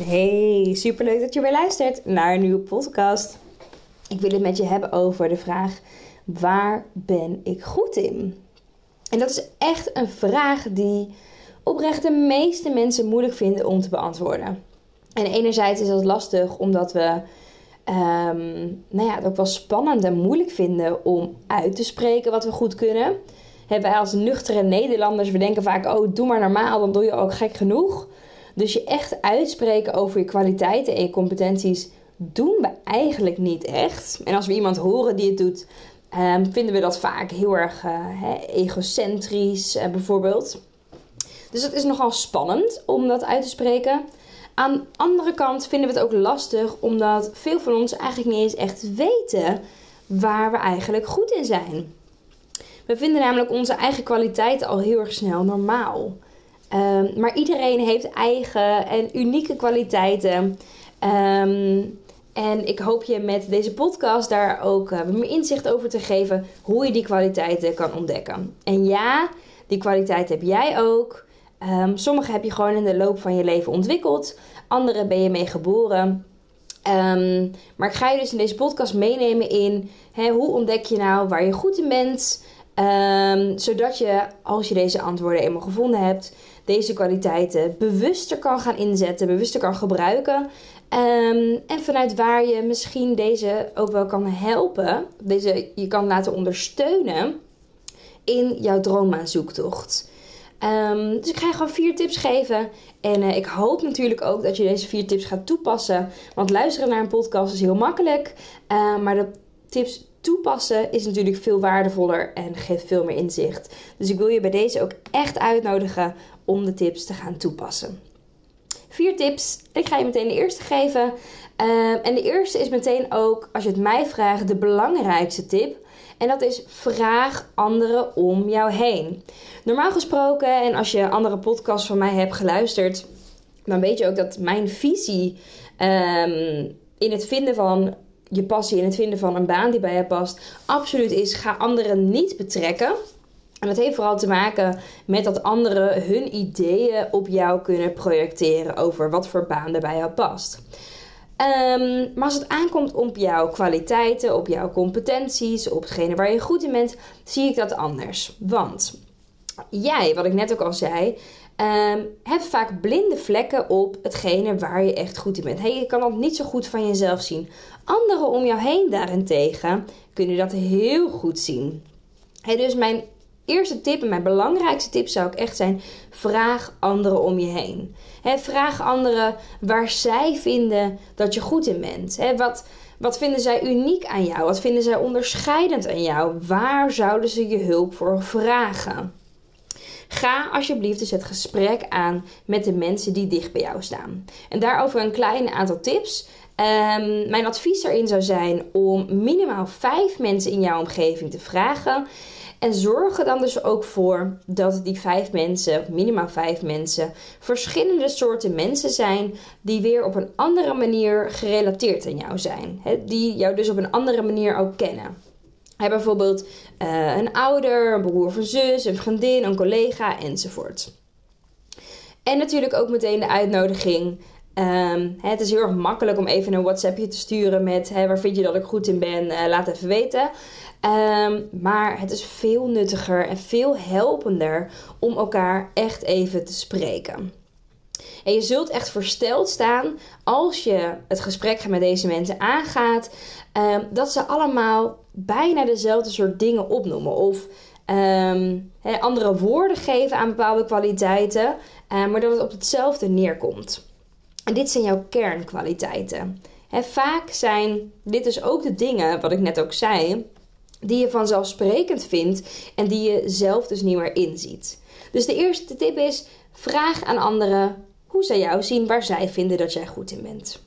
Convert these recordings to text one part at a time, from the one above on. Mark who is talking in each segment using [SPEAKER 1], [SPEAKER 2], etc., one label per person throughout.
[SPEAKER 1] Hey, superleuk dat je weer luistert naar een nieuwe podcast. Ik wil het met je hebben over de vraag: waar ben ik goed in? En dat is echt een vraag die oprecht de meeste mensen moeilijk vinden om te beantwoorden. En enerzijds is dat lastig omdat we um, nou ja, het ook wel spannend en moeilijk vinden om uit te spreken wat we goed kunnen. Hebben wij als nuchtere Nederlanders, we denken vaak: oh, doe maar normaal, dan doe je ook gek genoeg. Dus je echt uitspreken over je kwaliteiten en je competenties doen we eigenlijk niet echt. En als we iemand horen die het doet, um, vinden we dat vaak heel erg uh, egocentrisch, uh, bijvoorbeeld. Dus het is nogal spannend om dat uit te spreken. Aan de andere kant vinden we het ook lastig, omdat veel van ons eigenlijk niet eens echt weten waar we eigenlijk goed in zijn. We vinden namelijk onze eigen kwaliteiten al heel erg snel normaal. Um, maar iedereen heeft eigen en unieke kwaliteiten. Um, en ik hoop je met deze podcast daar ook uh, meer inzicht over te geven hoe je die kwaliteiten kan ontdekken. En ja, die kwaliteit heb jij ook. Um, sommige heb je gewoon in de loop van je leven ontwikkeld, andere ben je mee geboren. Maar ik ga je dus in deze podcast meenemen in hè, hoe ontdek je nou waar je goed in bent. Zodat je, als je deze antwoorden eenmaal gevonden hebt, deze kwaliteiten bewuster kan gaan inzetten, bewuster kan gebruiken. Um, en vanuit waar je misschien deze ook wel kan helpen, deze je kan laten ondersteunen in jouw droommaanzoektocht. Um, dus ik ga je gewoon vier tips geven. En uh, ik hoop natuurlijk ook dat je deze vier tips gaat toepassen. Want luisteren naar een podcast is heel makkelijk. Uh, maar de tips toepassen is natuurlijk veel waardevoller en geeft veel meer inzicht. Dus ik wil je bij deze ook echt uitnodigen om de tips te gaan toepassen. Vier tips. Ik ga je meteen de eerste geven. Uh, en de eerste is meteen ook, als je het mij vraagt, de belangrijkste tip. En dat is vraag anderen om jou heen. Normaal gesproken, en als je andere podcasts van mij hebt geluisterd, dan weet je ook dat mijn visie um, in het vinden van je passie, in het vinden van een baan die bij je past, absoluut is: ga anderen niet betrekken. En dat heeft vooral te maken met dat anderen hun ideeën op jou kunnen projecteren over wat voor baan er bij jou past. Um, maar als het aankomt op jouw kwaliteiten, op jouw competenties, op hetgene waar je goed in bent, zie ik dat anders. Want jij, wat ik net ook al zei, um, hebt vaak blinde vlekken op hetgene waar je echt goed in bent. Hey, je kan dat niet zo goed van jezelf zien. Anderen om jou heen daarentegen kunnen dat heel goed zien. Dus mijn eerste tip en mijn belangrijkste tip zou ik echt zijn: vraag anderen om je heen. vraag anderen waar zij vinden dat je goed in bent. wat, wat vinden zij uniek aan jou? Wat vinden zij onderscheidend aan jou? Waar zouden ze je hulp voor vragen? Ga alsjeblieft dus het gesprek aan met de mensen die dicht bij jou staan. En daarover een klein aantal tips. Um, mijn advies daarin zou zijn om minimaal vijf mensen in jouw omgeving te vragen. En zorg er dan dus ook voor dat die vijf mensen, minimaal vijf mensen, verschillende soorten mensen zijn die weer op een andere manier gerelateerd aan jou zijn. Die jou dus op een andere manier ook kennen. He, bijvoorbeeld uh, een ouder, een broer of een zus, een vriendin, een collega enzovoort. En natuurlijk ook meteen de uitnodiging Um, het is heel erg makkelijk om even een WhatsAppje te sturen met waar vind je dat ik goed in ben, uh, laat even weten. Um, maar het is veel nuttiger en veel helpender om elkaar echt even te spreken. En je zult echt versteld staan als je het gesprek met deze mensen aangaat, um, dat ze allemaal bijna dezelfde soort dingen opnoemen. Of andere woorden geven aan bepaalde kwaliteiten, uh, maar dat het op hetzelfde neerkomt. En dit zijn jouw kernkwaliteiten. He, vaak zijn dit dus ook de dingen, wat ik net ook zei, die je vanzelfsprekend vindt en die je zelf dus niet meer inziet. Dus de eerste tip is: vraag aan anderen hoe zij jou zien, waar zij vinden dat jij goed in bent.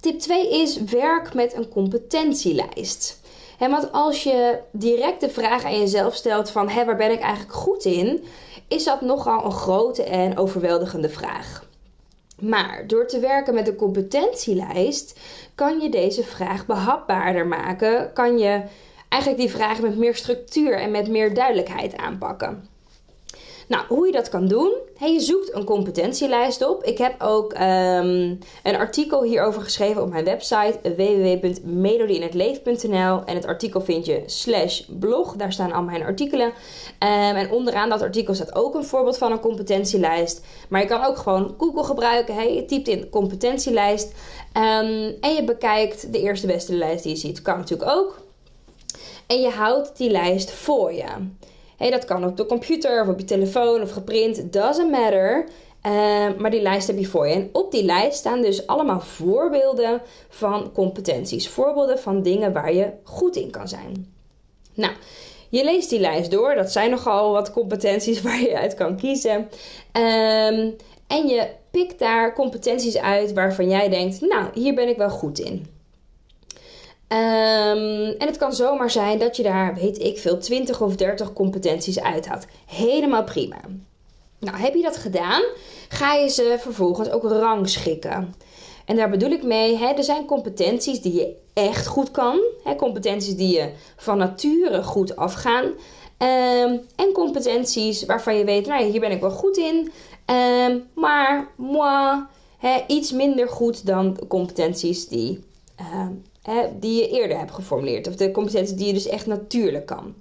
[SPEAKER 1] Tip 2 is werk met een competentielijst. want als je direct de vraag aan jezelf stelt van hé, waar ben ik eigenlijk goed in, is dat nogal een grote en overweldigende vraag. Maar door te werken met een competentielijst kan je deze vraag behapbaarder maken. Kan je eigenlijk die vraag met meer structuur en met meer duidelijkheid aanpakken. Nou, hoe je dat kan doen? Hey, je zoekt een competentielijst op. Ik heb ook um, een artikel hierover geschreven op mijn website www.melodieinhetleef.nl en het artikel vind je slash blog. Daar staan al mijn artikelen. Um, en onderaan dat artikel staat ook een voorbeeld van een competentielijst. Maar je kan ook gewoon Google gebruiken. Hey, je typt in competentielijst um, en je bekijkt de eerste beste lijst die je ziet. Kan natuurlijk ook. En je houdt die lijst voor je. Hey, dat kan op de computer of op je telefoon of geprint, doesn't matter. Uh, maar die lijst heb je voor je. En op die lijst staan dus allemaal voorbeelden van competenties. Voorbeelden van dingen waar je goed in kan zijn. Nou, je leest die lijst door. Dat zijn nogal wat competenties waar je uit kan kiezen. Um, en je pikt daar competenties uit waarvan jij denkt: Nou, hier ben ik wel goed in. Um, en het kan zomaar zijn dat je daar, weet ik veel, 20 of 30 competenties uithaalt. Helemaal prima. Nou, heb je dat gedaan, ga je ze vervolgens ook rangschikken. En daar bedoel ik mee, hè, er zijn competenties die je echt goed kan. Hè, competenties die je van nature goed afgaan. Um, en competenties waarvan je weet, nou hier ben ik wel goed in. Um, maar hè, iets minder goed dan competenties die die je eerder hebt geformuleerd. Of de competenties die je dus echt natuurlijk kan.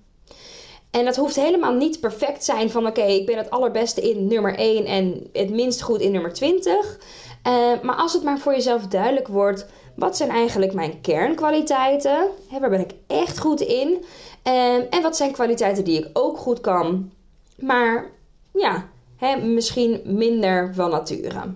[SPEAKER 1] En dat hoeft helemaal niet perfect zijn van oké, ik ben het allerbeste in nummer 1 en het minst goed in nummer 20. Uh, eh, maar als het maar voor jezelf duidelijk wordt, wat zijn eigenlijk mijn kernkwaliteiten? Hè, waar ben ik echt goed in? Uh, en wat zijn kwaliteiten die ik ook goed kan, maar ja, hè, misschien minder van nature.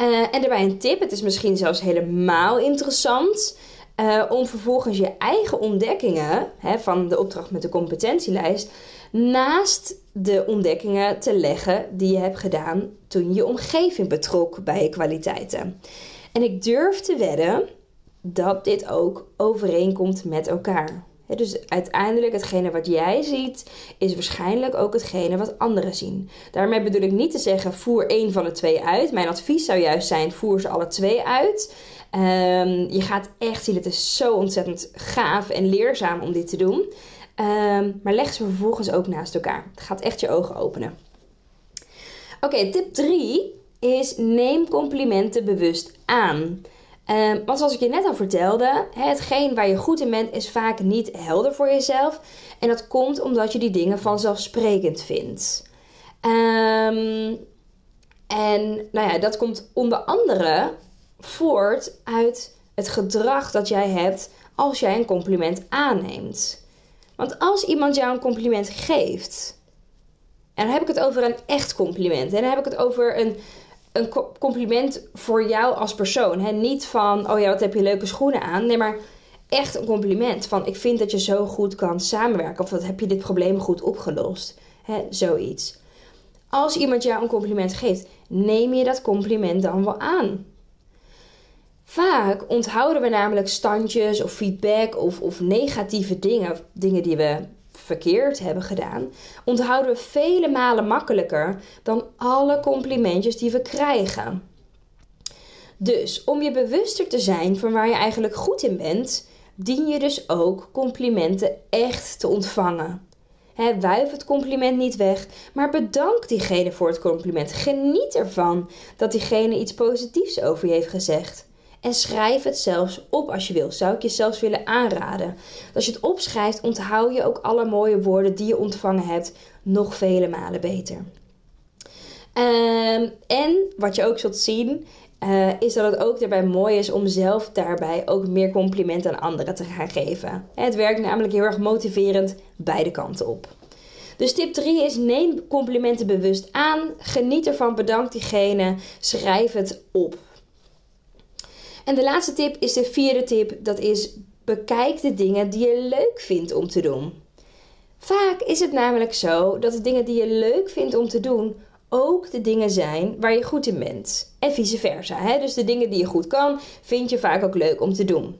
[SPEAKER 1] Uh, en daarbij een tip, het is misschien zelfs helemaal interessant. Uh, om vervolgens je eigen ontdekkingen hè, van de opdracht met de competentielijst naast de ontdekkingen te leggen die je hebt gedaan toen je omgeving betrok bij je kwaliteiten. En ik durf te wedden dat dit ook overeenkomt met elkaar dus uiteindelijk, hetgene wat jij ziet, is waarschijnlijk ook hetgene wat anderen zien. Daarmee bedoel ik niet te zeggen, voer één van de twee uit. Mijn advies zou juist zijn, voer ze alle twee uit. Um, je gaat echt zien, het is zo ontzettend gaaf en leerzaam om dit te doen. Um, maar leg ze vervolgens ook naast elkaar. Het gaat echt je ogen openen. Oké, tip 3 is neem complimenten bewust aan. Um, want zoals ik je net al vertelde, hetgeen waar je goed in bent is vaak niet helder voor jezelf. En dat komt omdat je die dingen vanzelfsprekend vindt. Um, en nou ja, dat komt onder andere voort uit het gedrag dat jij hebt als jij een compliment aanneemt. Want als iemand jou een compliment geeft, en dan heb ik het over een echt compliment, en dan heb ik het over een een compliment voor jou als persoon. Hè? Niet van, oh ja, wat heb je leuke schoenen aan. Nee, maar echt een compliment van, ik vind dat je zo goed kan samenwerken. Of wat heb je dit probleem goed opgelost. Hè? Zoiets. Als iemand jou een compliment geeft, neem je dat compliment dan wel aan. Vaak onthouden we namelijk standjes of feedback of, of negatieve dingen, dingen die we verkeerd hebben gedaan, onthouden we vele malen makkelijker dan alle complimentjes die we krijgen. Dus om je bewuster te zijn van waar je eigenlijk goed in bent, dien je dus ook complimenten echt te ontvangen. He, wuif het compliment niet weg, maar bedank diegene voor het compliment. Geniet ervan dat diegene iets positiefs over je heeft gezegd. En schrijf het zelfs op als je wil. Zou ik je zelfs willen aanraden. Als je het opschrijft, onthoud je ook alle mooie woorden die je ontvangen hebt nog vele malen beter. Um, en wat je ook zult zien, uh, is dat het ook daarbij mooi is om zelf daarbij ook meer complimenten aan anderen te gaan geven. Het werkt namelijk heel erg motiverend beide kanten op. Dus tip 3 is neem complimenten bewust aan, geniet ervan, bedank diegene, schrijf het op. En de laatste tip is de vierde tip. Dat is bekijk de dingen die je leuk vindt om te doen. Vaak is het namelijk zo dat de dingen die je leuk vindt om te doen ook de dingen zijn waar je goed in bent. En vice versa. Hè? Dus de dingen die je goed kan, vind je vaak ook leuk om te doen.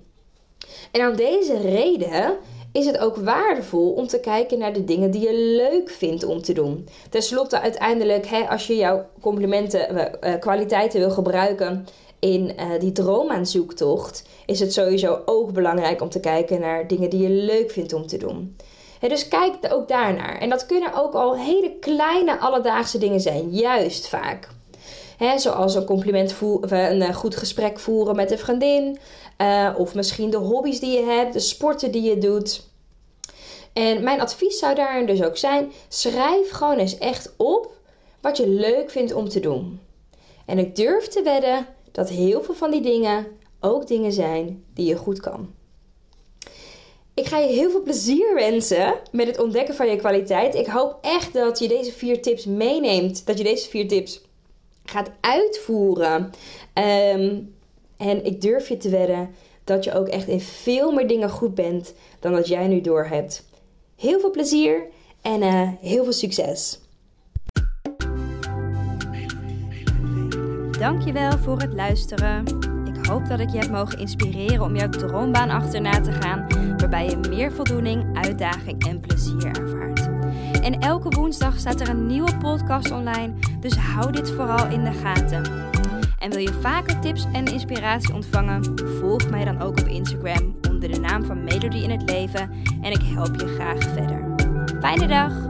[SPEAKER 1] En om deze reden is het ook waardevol om te kijken naar de dingen die je leuk vindt om te doen. Ten slotte, uiteindelijk, hè, als je jouw complimenten, uh, kwaliteiten wil gebruiken in uh, die droomaanzoektocht, is het sowieso ook belangrijk om te kijken naar dingen die je leuk vindt om te doen. dus kijk ook daarnaar. En dat kunnen ook al hele kleine alledaagse dingen zijn, juist vaak. zoals een compliment voeren, een goed gesprek voeren met een vriendin. Of misschien de hobby's die je hebt, de sporten die je doet. En mijn advies zou daarin dus ook zijn: schrijf gewoon eens echt op wat je leuk vindt om te doen. En ik durf te wedden dat heel veel van die dingen ook dingen zijn die je goed kan. Ik ga je heel veel plezier wensen met het ontdekken van je kwaliteit. Ik hoop echt dat je deze vier tips meeneemt. Dat je deze vier tips gaat uitvoeren. Um, en ik durf je te wedden dat je ook echt in veel meer dingen goed bent dan dat jij nu doorhebt. Heel veel plezier en uh, heel veel succes.
[SPEAKER 2] Dankjewel voor het luisteren. Ik hoop dat ik je heb mogen inspireren om jouw droombaan achterna te gaan, waarbij je meer voldoening, uitdaging en plezier ervaart. En elke woensdag staat er een nieuwe podcast online, dus hou dit vooral in de gaten. En wil je vaker tips en inspiratie ontvangen? Volg mij dan ook op Instagram onder de naam van Melody in het Leven en ik help je graag verder. Fijne dag!